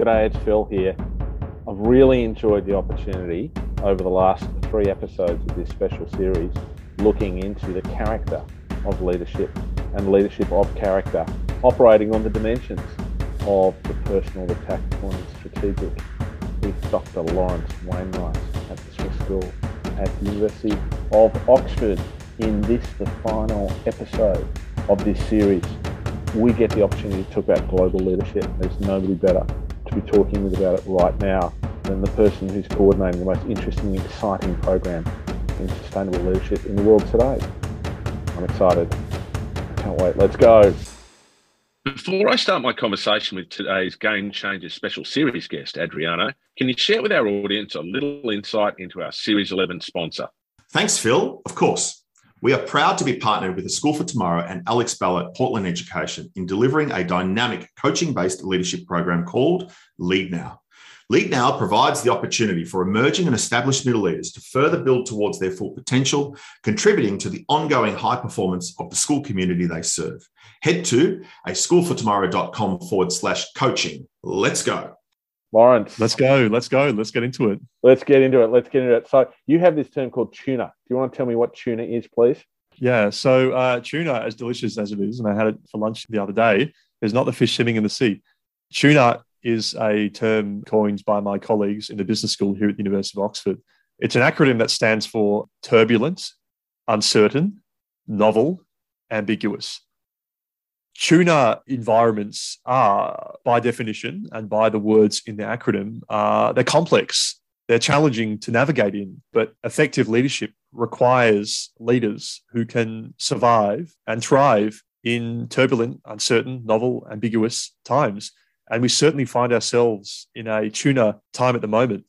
G'day, it's Phil here. I've really enjoyed the opportunity over the last three episodes of this special series looking into the character of leadership and leadership of character operating on the dimensions of the personal, the tactical and the strategic with Dr. Lawrence Wainwright at the Smith School at the University of Oxford. In this, the final episode of this series, we get the opportunity to talk about global leadership. There's nobody better to be talking with about it right now than the person who's coordinating the most interesting and exciting program in sustainable leadership in the world today. I'm excited. I can't wait. Let's go. Before I start my conversation with today's Game Changers special series guest, Adriano, can you share with our audience a little insight into our Series 11 sponsor? Thanks, Phil. Of course. We are proud to be partnered with the School for Tomorrow and Alex Bell at Portland Education in delivering a dynamic coaching based leadership program called Lead Now. Lead Now provides the opportunity for emerging and established middle leaders to further build towards their full potential, contributing to the ongoing high performance of the school community they serve. Head to a schoolfortomorrow.com forward slash coaching. Let's go. Lawrence. Let's go. Let's go. Let's get into it. Let's get into it. Let's get into it. So you have this term called tuna. Do you want to tell me what tuna is, please? Yeah. So uh, tuna, as delicious as it is, and I had it for lunch the other day, is not the fish swimming in the sea. Tuna is a term coined by my colleagues in the business school here at the University of Oxford. It's an acronym that stands for turbulent, uncertain, novel, ambiguous tuna environments are, by definition, and by the words in the acronym, uh, they're complex. They're challenging to navigate in, but effective leadership requires leaders who can survive and thrive in turbulent, uncertain, novel, ambiguous times. And we certainly find ourselves in a tuna time at the moment.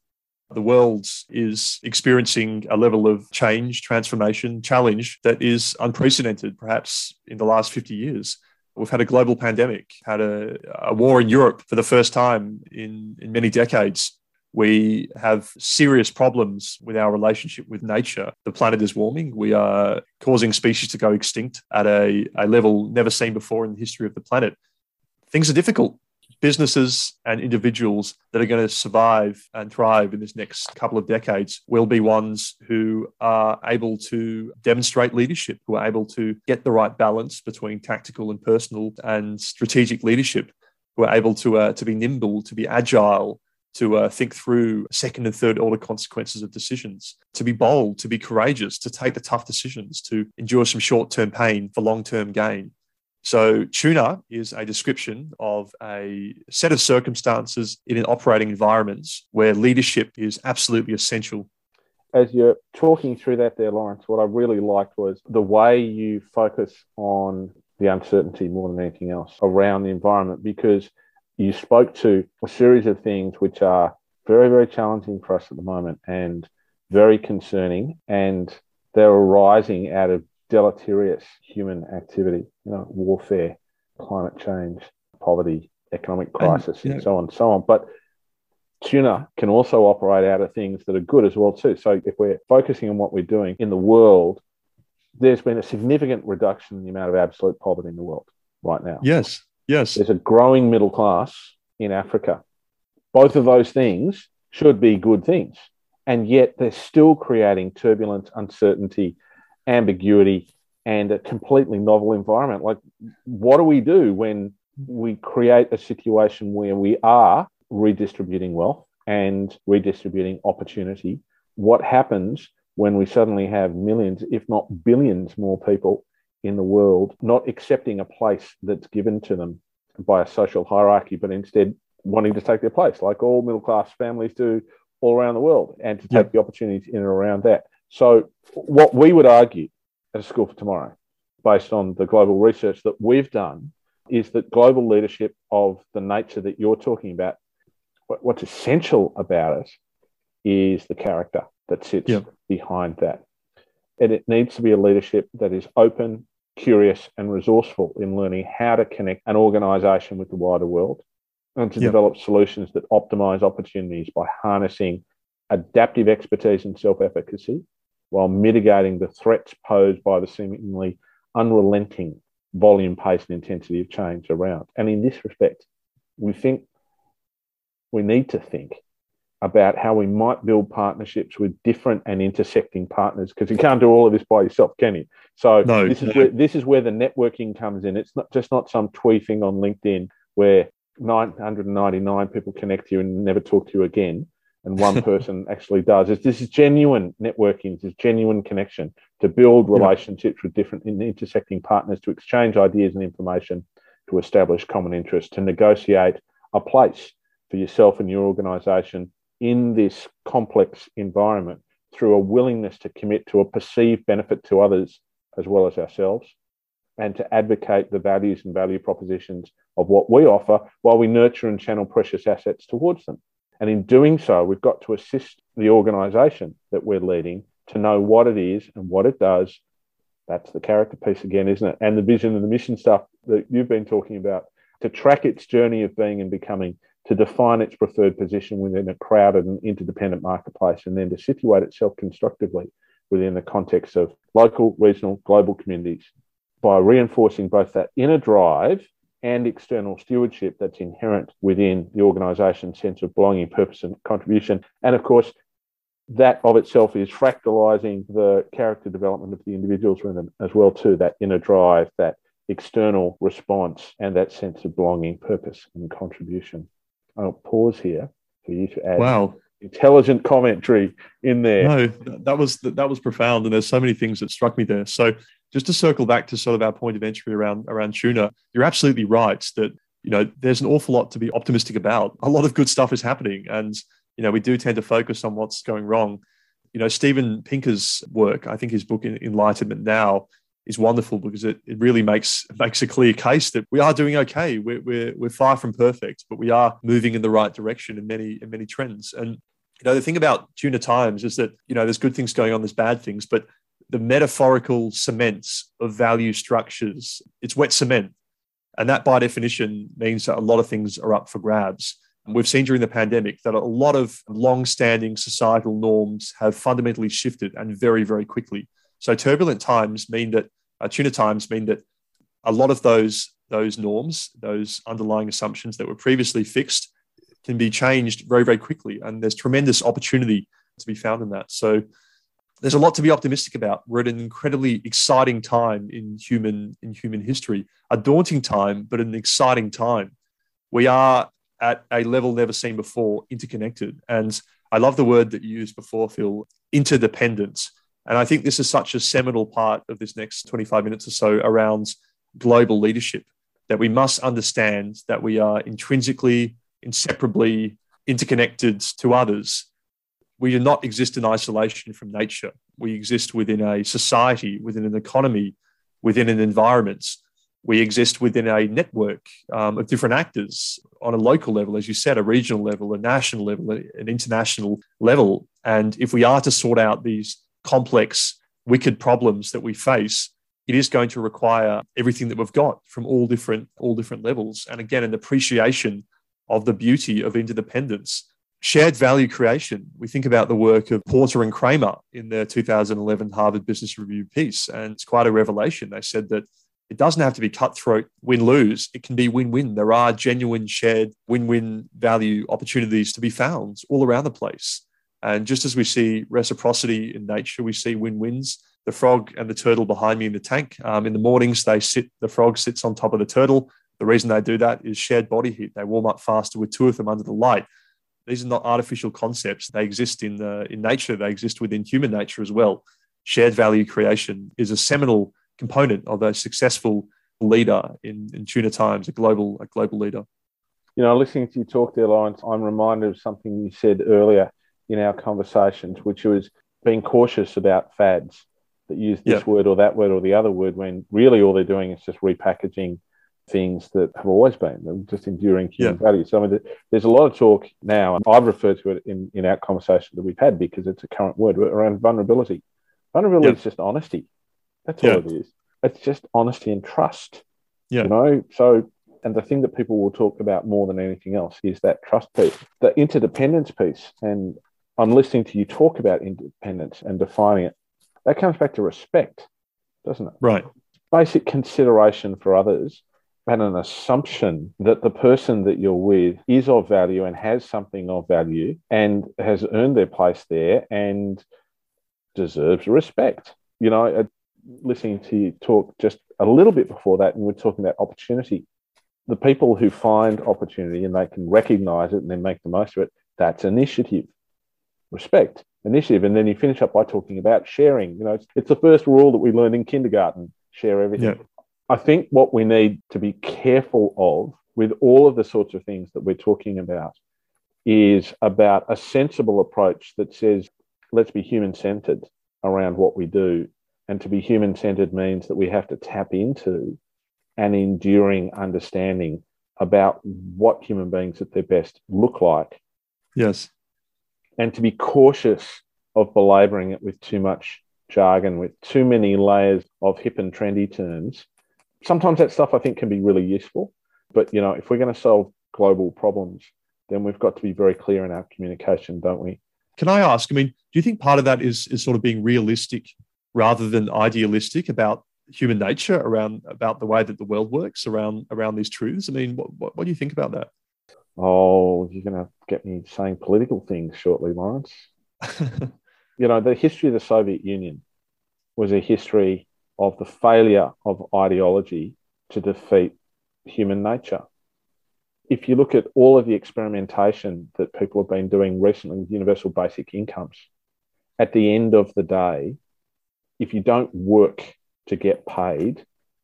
The world is experiencing a level of change, transformation, challenge that is unprecedented, perhaps in the last 50 years. We've had a global pandemic, had a, a war in Europe for the first time in, in many decades. We have serious problems with our relationship with nature. The planet is warming. We are causing species to go extinct at a, a level never seen before in the history of the planet. Things are difficult businesses and individuals that are going to survive and thrive in this next couple of decades will be ones who are able to demonstrate leadership, who are able to get the right balance between tactical and personal and strategic leadership, who are able to, uh, to be nimble, to be agile, to uh, think through second and third order consequences of decisions, to be bold, to be courageous, to take the tough decisions, to endure some short term pain for long term gain. So, tuna is a description of a set of circumstances in operating environments where leadership is absolutely essential. As you're talking through that there, Lawrence, what I really liked was the way you focus on the uncertainty more than anything else around the environment because you spoke to a series of things which are very, very challenging for us at the moment and very concerning. And they're arising out of deleterious human activity, you know, warfare, climate change, poverty, economic crisis, and, and so on and so on. But tuna can also operate out of things that are good as well too. So if we're focusing on what we're doing in the world, there's been a significant reduction in the amount of absolute poverty in the world right now. Yes. Yes. There's a growing middle class in Africa. Both of those things should be good things. And yet they're still creating turbulence, uncertainty, ambiguity and a completely novel environment. Like, what do we do when we create a situation where we are redistributing wealth and redistributing opportunity? What happens when we suddenly have millions, if not billions, more people in the world not accepting a place that's given to them by a social hierarchy, but instead wanting to take their place, like all middle class families do all around the world, and to take yep. the opportunities in and around that? So, what we would argue at a school for tomorrow, based on the global research that we've done, is that global leadership of the nature that you're talking about, what's essential about it is the character that sits yep. behind that. And it needs to be a leadership that is open, curious, and resourceful in learning how to connect an organization with the wider world and to yep. develop solutions that optimize opportunities by harnessing adaptive expertise and self efficacy while mitigating the threats posed by the seemingly unrelenting volume, pace, and intensity of change around. And in this respect, we think we need to think about how we might build partnerships with different and intersecting partners because you can't do all of this by yourself, can you? So no, this is no. where this is where the networking comes in. It's not just not some tweeting on LinkedIn where 999 people connect to you and never talk to you again, and one person actually does. It's, this is genuine networking. This is genuine connection to build relationships yeah. with different intersecting partners to exchange ideas and information, to establish common interests, to negotiate a place for yourself and your organisation in this complex environment through a willingness to commit to a perceived benefit to others as well as ourselves and to advocate the values and value propositions of what we offer while we nurture and channel precious assets towards them. And in doing so, we've got to assist the organisation that we're leading to know what it is and what it does. That's the character piece again, isn't it? And the vision and the mission stuff that you've been talking about to track its journey of being and becoming to define its preferred position within a crowded and interdependent marketplace, and then to situate itself constructively within the context of local, regional, global communities by reinforcing both that inner drive and external stewardship that's inherent within the organisation's sense of belonging, purpose, and contribution. And of course, that of itself is fractalizing the character development of the individuals within them as well too. That inner drive, that external response, and that sense of belonging, purpose, and contribution. I'll pause here for you to add wow. intelligent commentary in there. No, that was that was profound, and there's so many things that struck me there. So just to circle back to sort of our point of entry around around tuna, you're absolutely right that you know there's an awful lot to be optimistic about. A lot of good stuff is happening, and you know we do tend to focus on what's going wrong. You know Steven Pinker's work, I think his book Enlightenment Now is wonderful because it, it really makes makes a clear case that we are doing okay. We're, we're, we're far from perfect, but we are moving in the right direction in many in many trends. And you know the thing about tuna times is that you know there's good things going on, there's bad things, but the metaphorical cements of value structures, it's wet cement. And that by definition means that a lot of things are up for grabs. And we've seen during the pandemic that a lot of long-standing societal norms have fundamentally shifted and very, very quickly. So turbulent times mean that uh, tuna times mean that a lot of those those norms, those underlying assumptions that were previously fixed, can be changed very very quickly, and there's tremendous opportunity to be found in that. So there's a lot to be optimistic about. We're at an incredibly exciting time in human in human history, a daunting time, but an exciting time. We are at a level never seen before, interconnected, and I love the word that you used before, Phil, interdependence. And I think this is such a seminal part of this next 25 minutes or so around global leadership that we must understand that we are intrinsically, inseparably interconnected to others. We do not exist in isolation from nature. We exist within a society, within an economy, within an environment. We exist within a network um, of different actors on a local level, as you said, a regional level, a national level, an international level. And if we are to sort out these complex, wicked problems that we face, it is going to require everything that we've got from all different all different levels. And again, an appreciation of the beauty of interdependence. Shared value creation. We think about the work of Porter and Kramer in their 2011 Harvard Business Review piece, and it's quite a revelation. They said that it doesn't have to be cutthroat win lose. It can be win win. There are genuine shared win win value opportunities to be found all around the place. And just as we see reciprocity in nature, we see win wins. The frog and the turtle behind me in the tank. Um, in the mornings, they sit. The frog sits on top of the turtle. The reason they do that is shared body heat. They warm up faster with two of them under the light. These are not artificial concepts. They exist in the, in nature. They exist within human nature as well. Shared value creation is a seminal component of a successful leader in, in tuna times, a global a global leader. You know, listening to you talk there, Lawrence, I'm reminded of something you said earlier in our conversations, which was being cautious about fads that use this yeah. word or that word or the other word when really all they're doing is just repackaging things that have always been just enduring human yeah. values. So I mean, there's a lot of talk now, and I've referred to it in, in our conversation that we've had because it's a current word around vulnerability. Vulnerability yeah. is just honesty. That's all it is. It's just honesty and trust. Yeah. You know, so and the thing that people will talk about more than anything else is that trust piece, the interdependence piece. And I'm listening to you talk about independence and defining it. That comes back to respect, doesn't it? Right. Basic consideration for others and an assumption that the person that you're with is of value and has something of value and has earned their place there and deserves respect. You know, listening to you talk just a little bit before that, and we're talking about opportunity. The people who find opportunity and they can recognize it and then make the most of it, that's initiative, respect, initiative. And then you finish up by talking about sharing. You know, it's, it's the first rule that we learned in kindergarten share everything. Yeah. I think what we need to be careful of with all of the sorts of things that we're talking about is about a sensible approach that says, let's be human centered around what we do. And to be human centered means that we have to tap into an enduring understanding about what human beings at their best look like. Yes. And to be cautious of belaboring it with too much jargon, with too many layers of hip and trendy terms sometimes that stuff I think can be really useful. But you know, if we're going to solve global problems, then we've got to be very clear in our communication, don't we? Can I ask? I mean, do you think part of that is is sort of being realistic rather than idealistic about human nature around about the way that the world works around around these truths? I mean, what what, what do you think about that? Oh, you're going to get me saying political things shortly, Lawrence. you know, the history of the Soviet Union was a history of the failure of ideology to defeat human nature. If you look at all of the experimentation that people have been doing recently with universal basic incomes, at the end of the day, if you don't work to get paid,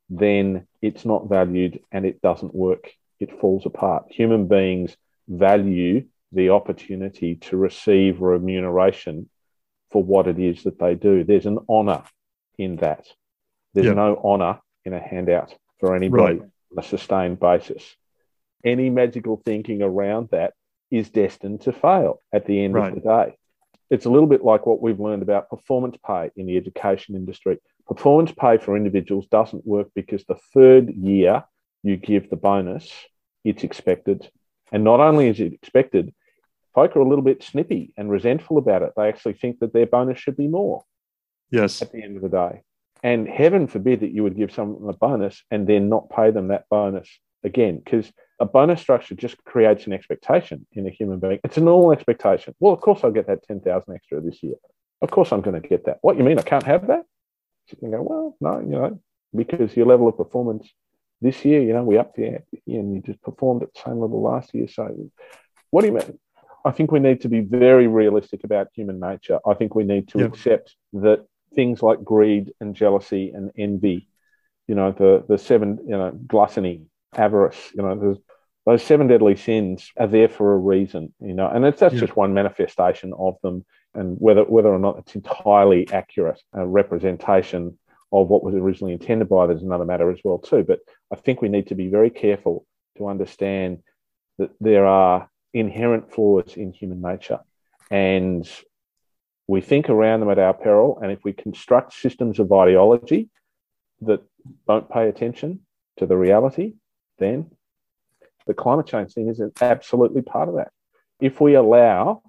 then it's not valued and it doesn't work. It falls apart. Human beings value the opportunity to receive remuneration for what it is that they do. There's an honor in that. There's yep. no honor in a handout for anybody right. on a sustained basis. Any magical thinking around that is destined to fail at the end right. of the day. It's a little bit like what we've learned about performance pay in the education industry. Performance pay for individuals doesn't work because the third year you give the bonus, it's expected. And not only is it expected, folk are a little bit snippy and resentful about it. They actually think that their bonus should be more. Yes. At the end of the day. And heaven forbid that you would give someone a bonus and then not pay them that bonus again, because a bonus structure just creates an expectation in a human being. It's a normal expectation. Well, of course I'll get that 10,000 extra this year. Of course I'm going to get that. What you mean I can't have that? So you can go, well, no, you know, because your level of performance this year, you know, we upped the and you just performed at the same level last year. So what do you mean? I think we need to be very realistic about human nature. I think we need to yep. accept that things like greed and jealousy and envy, you know, the, the seven, you know, gluttony, avarice, you know, those seven deadly sins are there for a reason, you know, and it's, that's yeah. just one manifestation of them. And whether, whether or not it's entirely accurate representation of what was originally intended by there's another matter as well too. But I think we need to be very careful to understand that there are inherent flaws in human nature. And we think around them at our peril. And if we construct systems of ideology that don't pay attention to the reality, then the climate change thing is absolutely part of that. If we allow,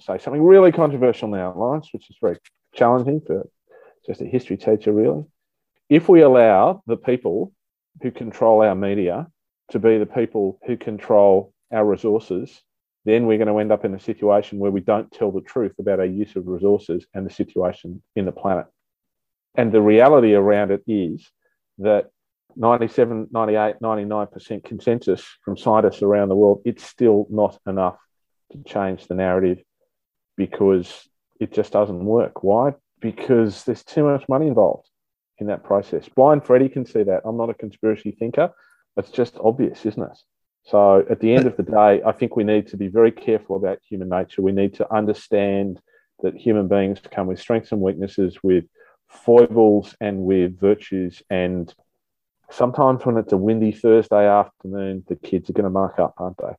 say something really controversial now, Lawrence, which is very challenging for just a history teacher, really. If we allow the people who control our media to be the people who control our resources then we're going to end up in a situation where we don't tell the truth about our use of resources and the situation in the planet. And the reality around it is that 97, 98, 99% consensus from scientists around the world, it's still not enough to change the narrative because it just doesn't work. Why? Because there's too much money involved in that process. Blind Freddy can see that. I'm not a conspiracy thinker. It's just obvious, isn't it? So at the end of the day, I think we need to be very careful about human nature. We need to understand that human beings come with strengths and weaknesses, with foibles and with virtues. And sometimes when it's a windy Thursday afternoon, the kids are going to mark up, aren't they?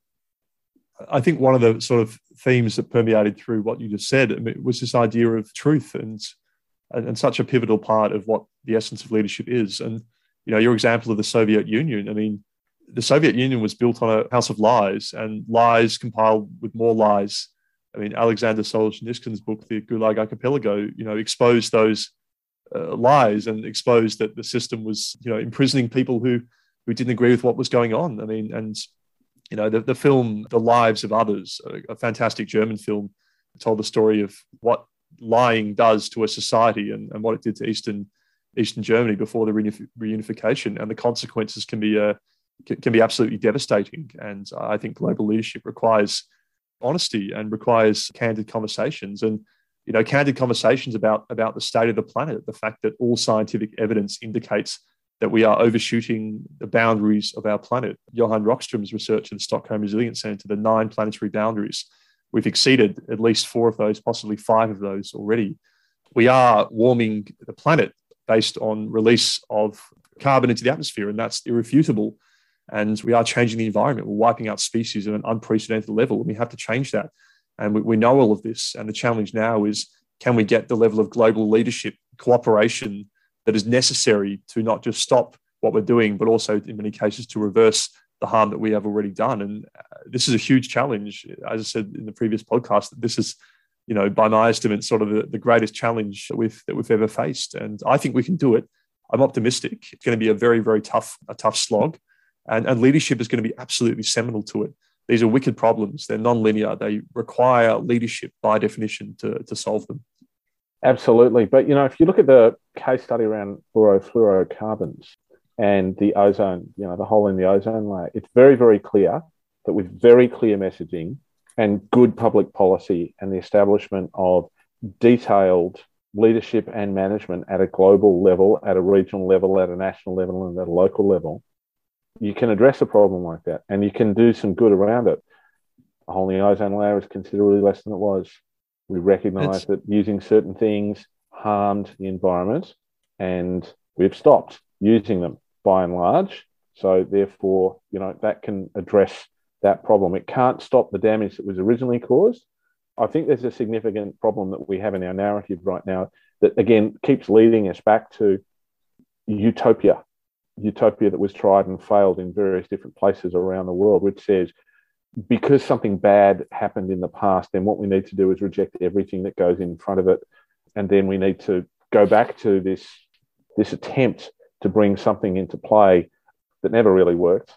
I think one of the sort of themes that permeated through what you just said was this idea of truth and and such a pivotal part of what the essence of leadership is. And you know, your example of the Soviet Union. I mean, the Soviet Union was built on a house of lies, and lies compiled with more lies. I mean, Alexander Solzhenitsyn's book, The Gulag Archipelago, you know, exposed those uh, lies and exposed that the system was, you know, imprisoning people who who didn't agree with what was going on. I mean, and you know, the, the film The Lives of Others, a, a fantastic German film, told the story of what lying does to a society and, and what it did to Eastern Eastern Germany before the reunification, and the consequences can be uh, can be absolutely devastating. And I think global leadership requires honesty and requires candid conversations and you know candid conversations about about the state of the planet the fact that all scientific evidence indicates that we are overshooting the boundaries of our planet johan rockstrom's research in the stockholm resilience center the nine planetary boundaries we've exceeded at least four of those possibly five of those already we are warming the planet based on release of carbon into the atmosphere and that's irrefutable and we are changing the environment. We're wiping out species at an unprecedented level, and we have to change that. And we, we know all of this. And the challenge now is can we get the level of global leadership, cooperation that is necessary to not just stop what we're doing, but also in many cases to reverse the harm that we have already done. And uh, this is a huge challenge. As I said in the previous podcast, this is, you know, by my estimate, sort of the, the greatest challenge that we've that we've ever faced. And I think we can do it. I'm optimistic. It's going to be a very, very tough, a tough slog. And, and leadership is going to be absolutely seminal to it. These are wicked problems. They're non-linear. They require leadership by definition to, to solve them. Absolutely. But, you know, if you look at the case study around fluorofluorocarbons and the ozone, you know, the hole in the ozone layer, it's very, very clear that with very clear messaging and good public policy and the establishment of detailed leadership and management at a global level, at a regional level, at a national level, and at a local level, you can address a problem like that and you can do some good around it. A hole in the ozone layer is considerably less than it was. We recognize that using certain things harmed the environment and we've stopped using them by and large. So therefore, you know, that can address that problem. It can't stop the damage that was originally caused. I think there's a significant problem that we have in our narrative right now that again keeps leading us back to utopia utopia that was tried and failed in various different places around the world, which says because something bad happened in the past, then what we need to do is reject everything that goes in front of it, and then we need to go back to this this attempt to bring something into play that never really worked.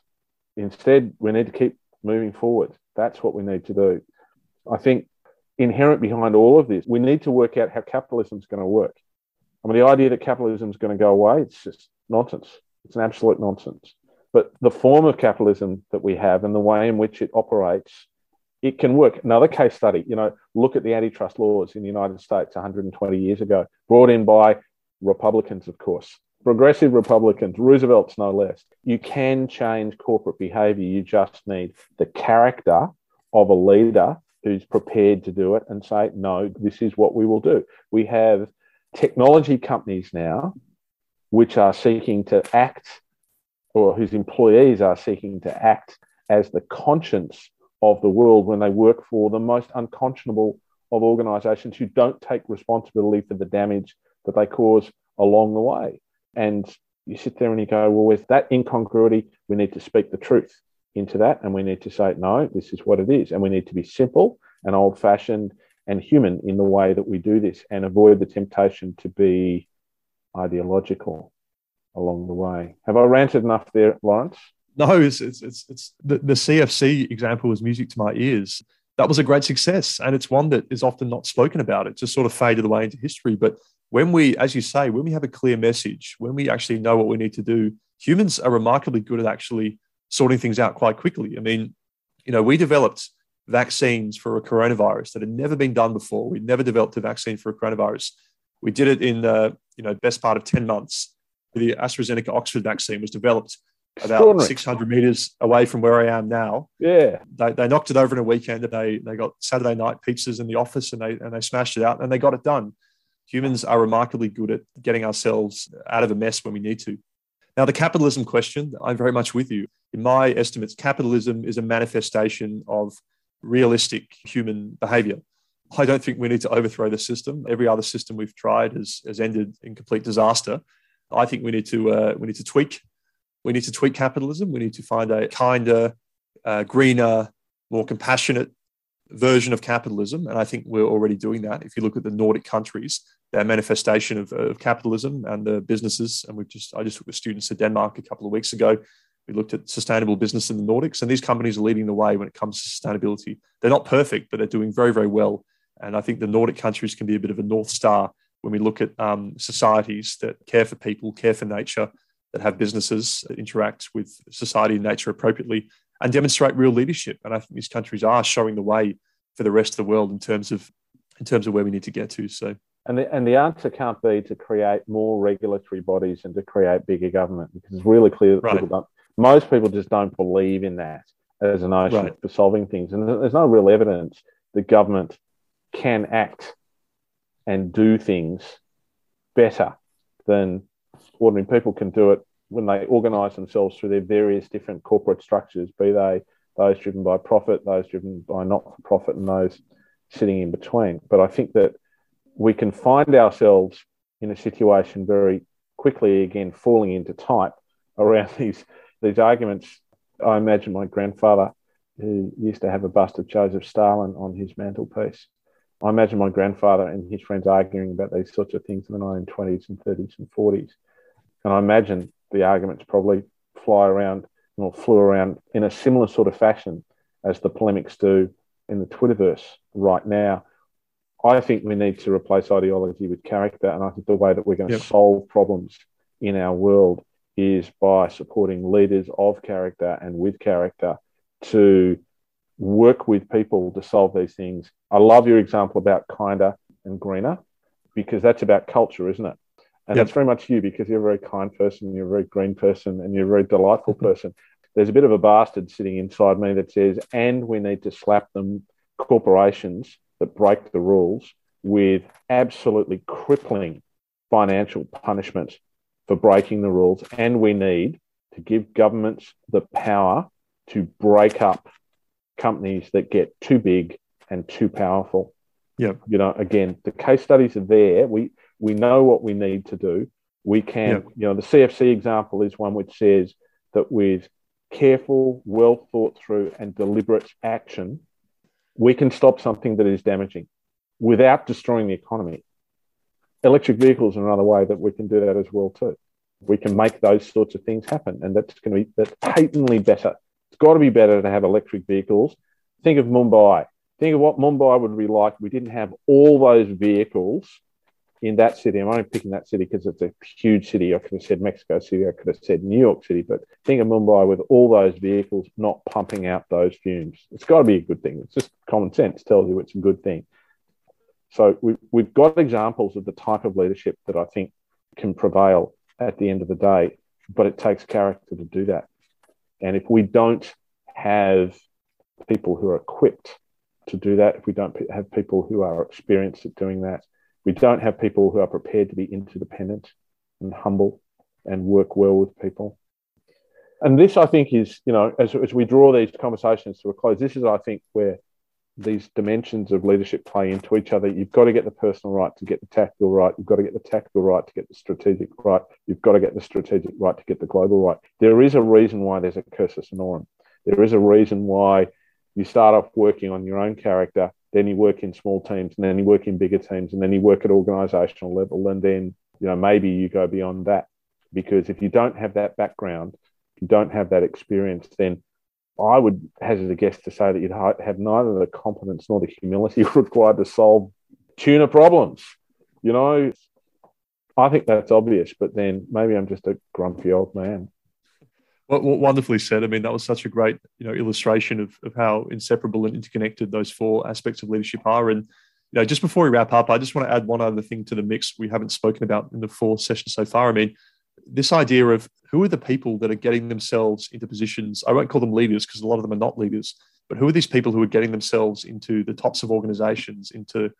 Instead, we need to keep moving forward. That's what we need to do. I think inherent behind all of this, we need to work out how capitalism is going to work. I mean, the idea that capitalism is going to go away, it's just nonsense. It's an absolute nonsense. But the form of capitalism that we have and the way in which it operates, it can work. Another case study, you know, look at the antitrust laws in the United States 120 years ago, brought in by Republicans, of course, progressive Republicans, Roosevelt's no less. You can change corporate behavior. You just need the character of a leader who's prepared to do it and say, no, this is what we will do. We have technology companies now which are seeking to act or whose employees are seeking to act as the conscience of the world when they work for the most unconscionable of organizations who don't take responsibility for the damage that they cause along the way. And you sit there and you go, well, with that incongruity, we need to speak the truth into that. And we need to say, no, this is what it is. And we need to be simple and old fashioned and human in the way that we do this and avoid the temptation to be ideological along the way. Have I ranted enough there, Lawrence? No, it's it's it's, it's the, the CFC example was music to my ears. That was a great success, and it's one that is often not spoken about. It just sort of faded away into history. But when we, as you say, when we have a clear message, when we actually know what we need to do, humans are remarkably good at actually sorting things out quite quickly. I mean, you know, we developed vaccines for a coronavirus that had never been done before. We'd never developed a vaccine for a coronavirus. We did it in the you know best part of ten months. The AstraZeneca Oxford vaccine was developed about 600 meters away from where I am now. Yeah, they, they knocked it over in a weekend. They they got Saturday night pizzas in the office and they and they smashed it out and they got it done. Humans are remarkably good at getting ourselves out of a mess when we need to. Now, the capitalism question, I'm very much with you. In my estimates, capitalism is a manifestation of realistic human behavior. I don't think we need to overthrow the system. Every other system we've tried has, has ended in complete disaster. I think we need to uh, we need to tweak. We need to tweak capitalism. We need to find a kinder, uh, greener, more compassionate version of capitalism, and I think we're already doing that. If you look at the Nordic countries, their manifestation of, of capitalism and the businesses, and we've just I just took the students to Denmark a couple of weeks ago. We looked at sustainable business in the Nordics, and these companies are leading the way when it comes to sustainability. They're not perfect, but they're doing very, very well. And I think the Nordic countries can be a bit of a north star when we look at um, societies that care for people, care for nature, that have businesses that interact with society and nature appropriately, and demonstrate real leadership. And I think these countries are showing the way for the rest of the world in terms of in terms of where we need to get to. So. And the, and the answer can't be to create more regulatory bodies and to create bigger government because it's really clear that right. people don't, most people just don't believe in that as an notion right. for solving things. And there's no real evidence that government can act and do things better than ordinary people can do it when they organise themselves through their various different corporate structures, be they those driven by profit, those driven by not for profit, and those sitting in between. But I think that we can find ourselves in a situation very quickly again falling into type around these these arguments. I imagine my grandfather, who used to have a bust of Joseph Stalin on his mantelpiece, I imagine my grandfather and his friends arguing about these sorts of things in the 1920s and 30s and 40s. And I imagine the arguments probably fly around or flew around in a similar sort of fashion as the polemics do in the Twitterverse right now. I think we need to replace ideology with character. And I think the way that we're going to solve problems in our world is by supporting leaders of character and with character to work with people to solve these things. I love your example about kinder and greener because that's about culture, isn't it? And yep. that's very much you because you're a very kind person, you're a very green person, and you're a very delightful person. There's a bit of a bastard sitting inside me that says, and we need to slap them corporations that break the rules with absolutely crippling financial punishment for breaking the rules. And we need to give governments the power to break up companies that get too big and too powerful. Yeah. You know, again, the case studies are there. We we know what we need to do. We can, yep. you know, the CFC example is one which says that with careful, well thought through, and deliberate action, we can stop something that is damaging without destroying the economy. Electric vehicles are another way that we can do that as well too. We can make those sorts of things happen, and that's going to be that's patently better. It's got to be better to have electric vehicles. Think of Mumbai. Think of what Mumbai would be like. if We didn't have all those vehicles in that city, I'm only picking that city because it's a huge city. I could have said Mexico City, I could have said New York City, but think of Mumbai with all those vehicles not pumping out those fumes. It's got to be a good thing. It's just common sense tells you it's a good thing. So we, we've got examples of the type of leadership that I think can prevail at the end of the day, but it takes character to do that. And if we don't have people who are equipped to do that, if we don't have people who are experienced at doing that, we don't have people who are prepared to be interdependent and humble and work well with people. And this, I think, is, you know, as, as we draw these conversations to a close, this is, I think, where these dimensions of leadership play into each other. You've got to get the personal right to get the tactical right. You've got to get the tactical right to get the strategic right. You've got to get the strategic right to get the global right. There is a reason why there's a cursus honorum. There is a reason why you start off working on your own character then you work in small teams, and then you work in bigger teams, and then you work at organizational level, and then you know maybe you go beyond that. Because if you don't have that background, you don't have that experience, then I would hazard a guess to say that you'd have neither the competence nor the humility required to solve tuna problems. You know, I think that's obvious, but then maybe I'm just a grumpy old man. Well, wonderfully said. I mean, that was such a great, you know, illustration of, of how inseparable and interconnected those four aspects of leadership are. And you know, just before we wrap up, I just want to add one other thing to the mix we haven't spoken about in the four sessions so far. I mean, this idea of who are the people that are getting themselves into positions. I won't call them leaders because a lot of them are not leaders, but who are these people who are getting themselves into the tops of organizations, into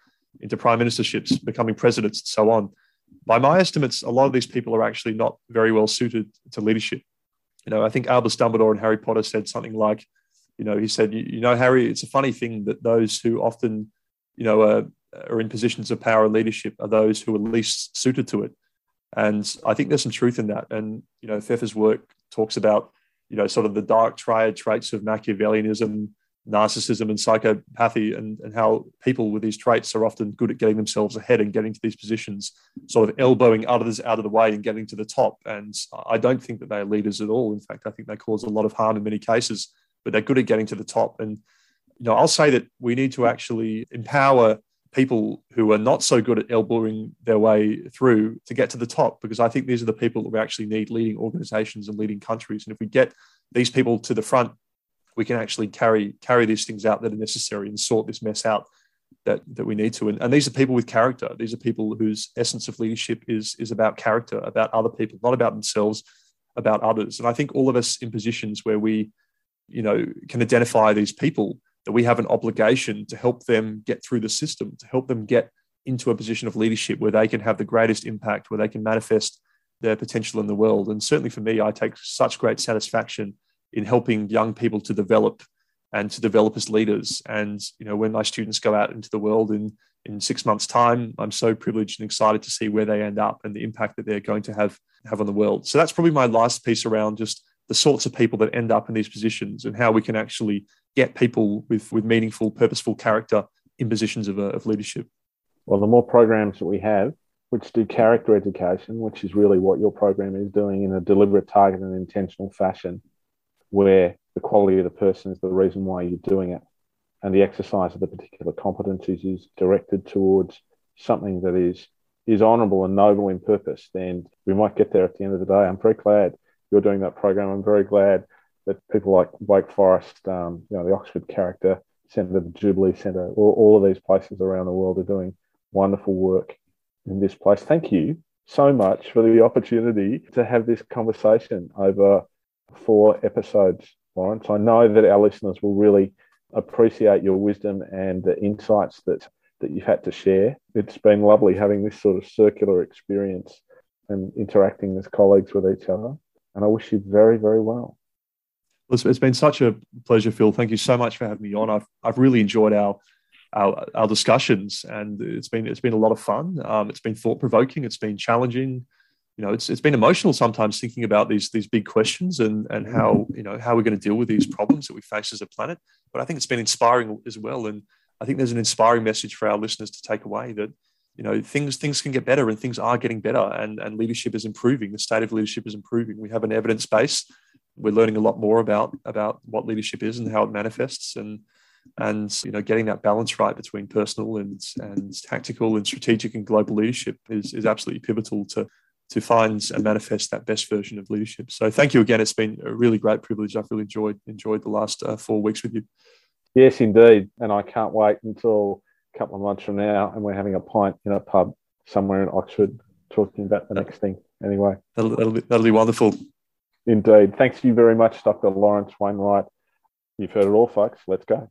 into prime ministerships, becoming presidents, and so on. By my estimates, a lot of these people are actually not very well suited to leadership you know, I think Albus Dumbledore and Harry Potter said something like, you know, he said, you, you know, Harry, it's a funny thing that those who often, you know, are, are in positions of power and leadership are those who are least suited to it. And I think there's some truth in that. And, you know, Pfeffer's work talks about, you know, sort of the dark triad traits of Machiavellianism, narcissism and psychopathy and, and how people with these traits are often good at getting themselves ahead and getting to these positions, sort of elbowing others out of the way and getting to the top. And I don't think that they are leaders at all. In fact, I think they cause a lot of harm in many cases, but they're good at getting to the top. And, you know, I'll say that we need to actually empower people who are not so good at elbowing their way through to get to the top because I think these are the people that we actually need leading organizations and leading countries. And if we get these people to the front we can actually carry carry these things out that are necessary and sort this mess out that that we need to. And, and these are people with character. These are people whose essence of leadership is is about character, about other people, not about themselves, about others. And I think all of us in positions where we, you know, can identify these people that we have an obligation to help them get through the system, to help them get into a position of leadership where they can have the greatest impact, where they can manifest their potential in the world. And certainly for me, I take such great satisfaction in helping young people to develop and to develop as leaders. And you know, when my students go out into the world in in six months' time, I'm so privileged and excited to see where they end up and the impact that they're going to have have on the world. So that's probably my last piece around just the sorts of people that end up in these positions and how we can actually get people with with meaningful, purposeful character in positions of, uh, of leadership. Well, the more programs that we have, which do character education, which is really what your program is doing in a deliberate, targeted, and intentional fashion, where the quality of the person is the reason why you're doing it. And the exercise of the particular competencies is directed towards something that is is honourable and noble in purpose, then we might get there at the end of the day. I'm very glad you're doing that program. I'm very glad that people like Wake Forest, um, you know, the Oxford Character Centre, the Jubilee Centre, all, all of these places around the world are doing wonderful work in this place. Thank you so much for the opportunity to have this conversation over four episodes, Lawrence. I know that our listeners will really appreciate your wisdom and the insights that, that you've had to share. It's been lovely having this sort of circular experience and interacting as colleagues with each other. And I wish you very, very well. It's been such a pleasure, Phil. Thank you so much for having me on. I've, I've really enjoyed our, our, our discussions, and it's been it's been a lot of fun. Um, it's been thought provoking. It's been challenging you know, it's, it's been emotional sometimes thinking about these these big questions and and how you know how we're going to deal with these problems that we face as a planet. But I think it's been inspiring as well, and I think there's an inspiring message for our listeners to take away that you know things things can get better and things are getting better, and and leadership is improving. The state of leadership is improving. We have an evidence base. We're learning a lot more about about what leadership is and how it manifests, and and you know getting that balance right between personal and and tactical and strategic and global leadership is is absolutely pivotal to to find and manifest that best version of leadership. So thank you again. It's been a really great privilege. I've really enjoyed enjoyed the last uh, four weeks with you. Yes, indeed. And I can't wait until couple of months from now and we're having a pint in a pub somewhere in Oxford talking about the next thing. Anyway, that'll, that'll, be, that'll be wonderful. Indeed. Thanks you very much, Dr. Lawrence Wainwright. You've heard it all, folks. Let's go.